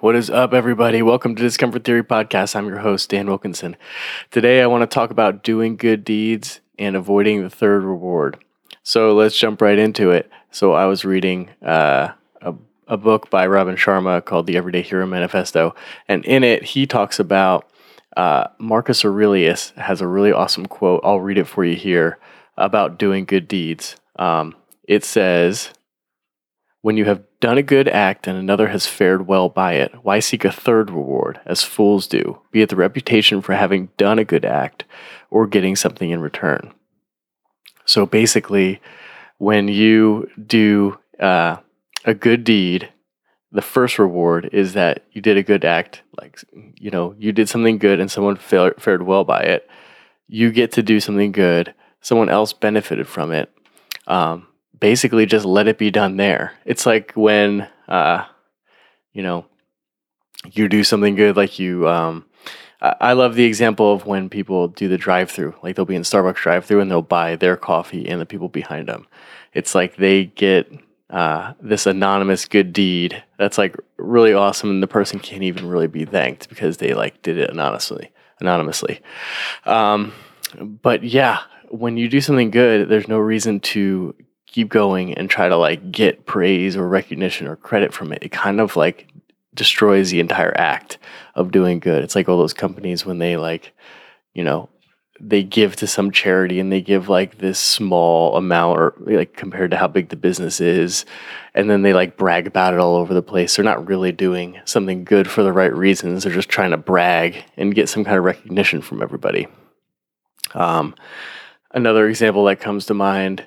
What is up, everybody? Welcome to Discomfort Theory Podcast. I'm your host, Dan Wilkinson. Today, I want to talk about doing good deeds and avoiding the third reward. So, let's jump right into it. So, I was reading uh, a, a book by Robin Sharma called The Everyday Hero Manifesto. And in it, he talks about uh, Marcus Aurelius has a really awesome quote. I'll read it for you here about doing good deeds. Um, it says, when you have done a good act and another has fared well by it, why seek a third reward, as fools do, be it the reputation for having done a good act or getting something in return? So basically, when you do uh, a good deed, the first reward is that you did a good act, like, you know, you did something good and someone fared well by it. You get to do something good, someone else benefited from it. Um, basically just let it be done there. It's like when, uh, you know, you do something good, like you. Um, I, love the example of when people do the drive-through. Like they'll be in Starbucks drive-through and they'll buy their coffee and the people behind them. It's like they get uh, this anonymous good deed that's like really awesome, and the person can't even really be thanked because they like did it anonymously. Anonymously, um, but yeah, when you do something good, there's no reason to keep going and try to like get praise or recognition or credit from it, it kind of like destroys the entire act of doing good. It's like all those companies when they like, you know, they give to some charity and they give like this small amount or like compared to how big the business is and then they like brag about it all over the place. They're not really doing something good for the right reasons. They're just trying to brag and get some kind of recognition from everybody. Um, another example that comes to mind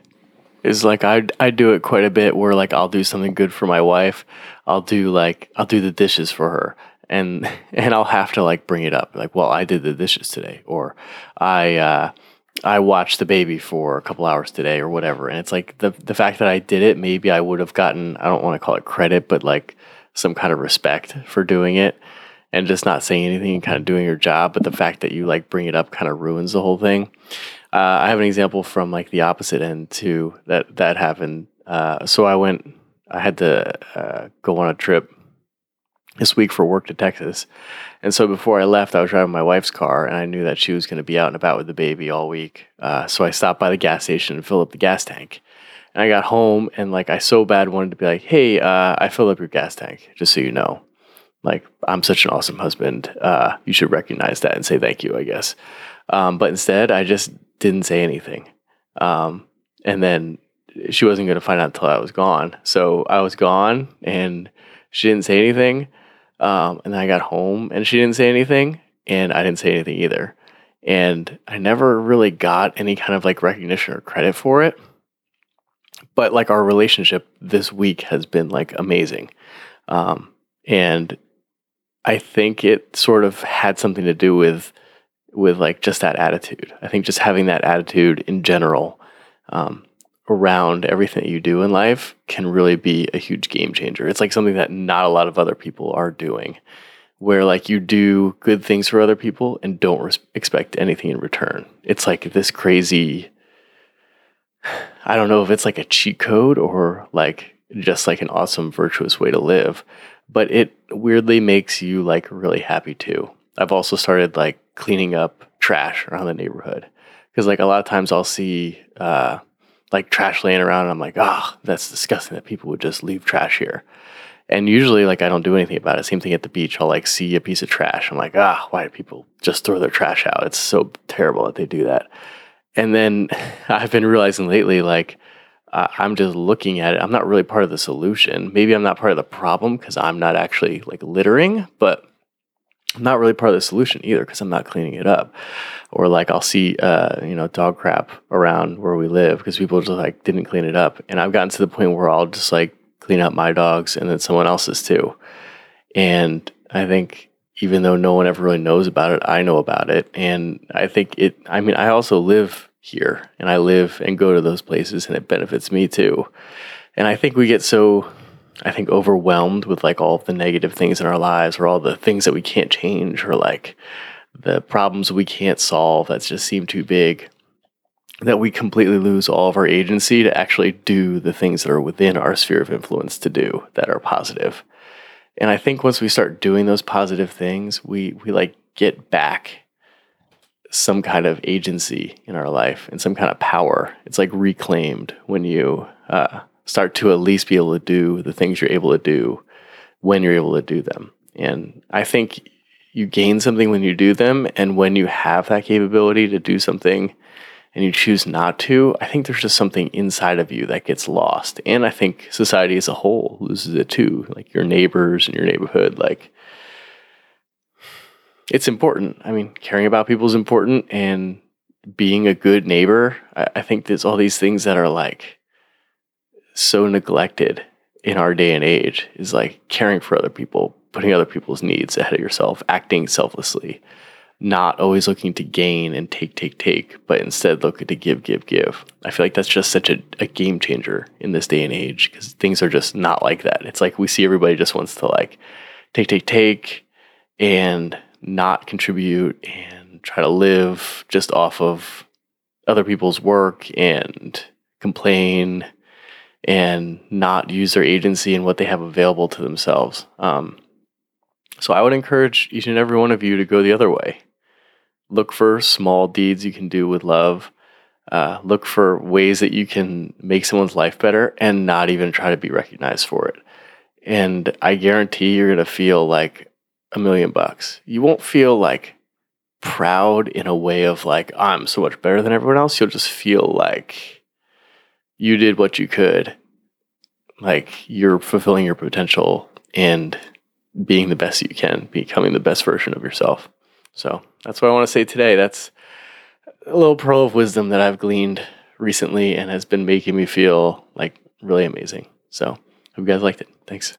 is like I I do it quite a bit where like I'll do something good for my wife. I'll do like I'll do the dishes for her. And and I'll have to like bring it up like well I did the dishes today or I uh I watched the baby for a couple hours today or whatever. And it's like the the fact that I did it maybe I would have gotten I don't want to call it credit but like some kind of respect for doing it and just not saying anything and kind of doing your job. But the fact that you like bring it up kind of ruins the whole thing uh, I have an example from like the opposite end too that that happened. Uh, so I went, I had to uh, go on a trip this week for work to Texas, and so before I left, I was driving my wife's car, and I knew that she was going to be out and about with the baby all week. Uh, so I stopped by the gas station and filled up the gas tank. And I got home, and like I so bad wanted to be like, "Hey, uh, I filled up your gas tank, just so you know." Like I'm such an awesome husband. Uh, you should recognize that and say thank you, I guess. Um, but instead, I just didn't say anything. Um, and then she wasn't going to find out until I was gone. So I was gone and she didn't say anything. Um, and then I got home and she didn't say anything and I didn't say anything either. And I never really got any kind of like recognition or credit for it. But like our relationship this week has been like amazing. Um, and I think it sort of had something to do with with like just that attitude. I think just having that attitude in general um, around everything you do in life can really be a huge game changer. It's like something that not a lot of other people are doing, where like you do good things for other people and don't res- expect anything in return. It's like this crazy. I don't know if it's like a cheat code or like just like an awesome virtuous way to live, but it weirdly makes you like really happy too. I've also started like cleaning up trash around the neighborhood because like a lot of times I'll see uh, like trash laying around and I'm like, oh, that's disgusting that people would just leave trash here. And usually, like, I don't do anything about it. Same thing at the beach. I'll like see a piece of trash. I'm like, ah, why do people just throw their trash out? It's so terrible that they do that. And then I've been realizing lately, like, uh, I'm just looking at it. I'm not really part of the solution. Maybe I'm not part of the problem because I'm not actually like littering, but I'm not really part of the solution either because I'm not cleaning it up. Or like I'll see, uh, you know, dog crap around where we live because people just like didn't clean it up. And I've gotten to the point where I'll just like clean up my dogs and then someone else's too. And I think even though no one ever really knows about it, I know about it. And I think it, I mean, I also live here and I live and go to those places and it benefits me too. And I think we get so I think overwhelmed with like all the negative things in our lives or all the things that we can't change or like the problems we can't solve that just seem too big that we completely lose all of our agency to actually do the things that are within our sphere of influence to do that are positive. And I think once we start doing those positive things, we we like get back some kind of agency in our life and some kind of power. It's like reclaimed when you uh, start to at least be able to do the things you're able to do when you're able to do them. And I think you gain something when you do them. And when you have that capability to do something and you choose not to, I think there's just something inside of you that gets lost. And I think society as a whole loses it too. Like your neighbors and your neighborhood, like it's important. I mean, caring about people is important and being a good neighbor. I, I think there's all these things that are like so neglected in our day and age is like caring for other people, putting other people's needs ahead of yourself, acting selflessly, not always looking to gain and take, take, take, but instead looking to give, give, give. I feel like that's just such a, a game changer in this day and age because things are just not like that. It's like we see everybody just wants to like take, take, take and not contribute and try to live just off of other people's work and complain and not use their agency and what they have available to themselves. Um, so I would encourage each and every one of you to go the other way. Look for small deeds you can do with love. Uh, look for ways that you can make someone's life better and not even try to be recognized for it. And I guarantee you're going to feel like a million bucks. You won't feel like proud in a way of like, I'm so much better than everyone else. You'll just feel like you did what you could. Like you're fulfilling your potential and being the best you can, becoming the best version of yourself. So that's what I want to say today. That's a little pearl of wisdom that I've gleaned recently and has been making me feel like really amazing. So hope you guys liked it. Thanks.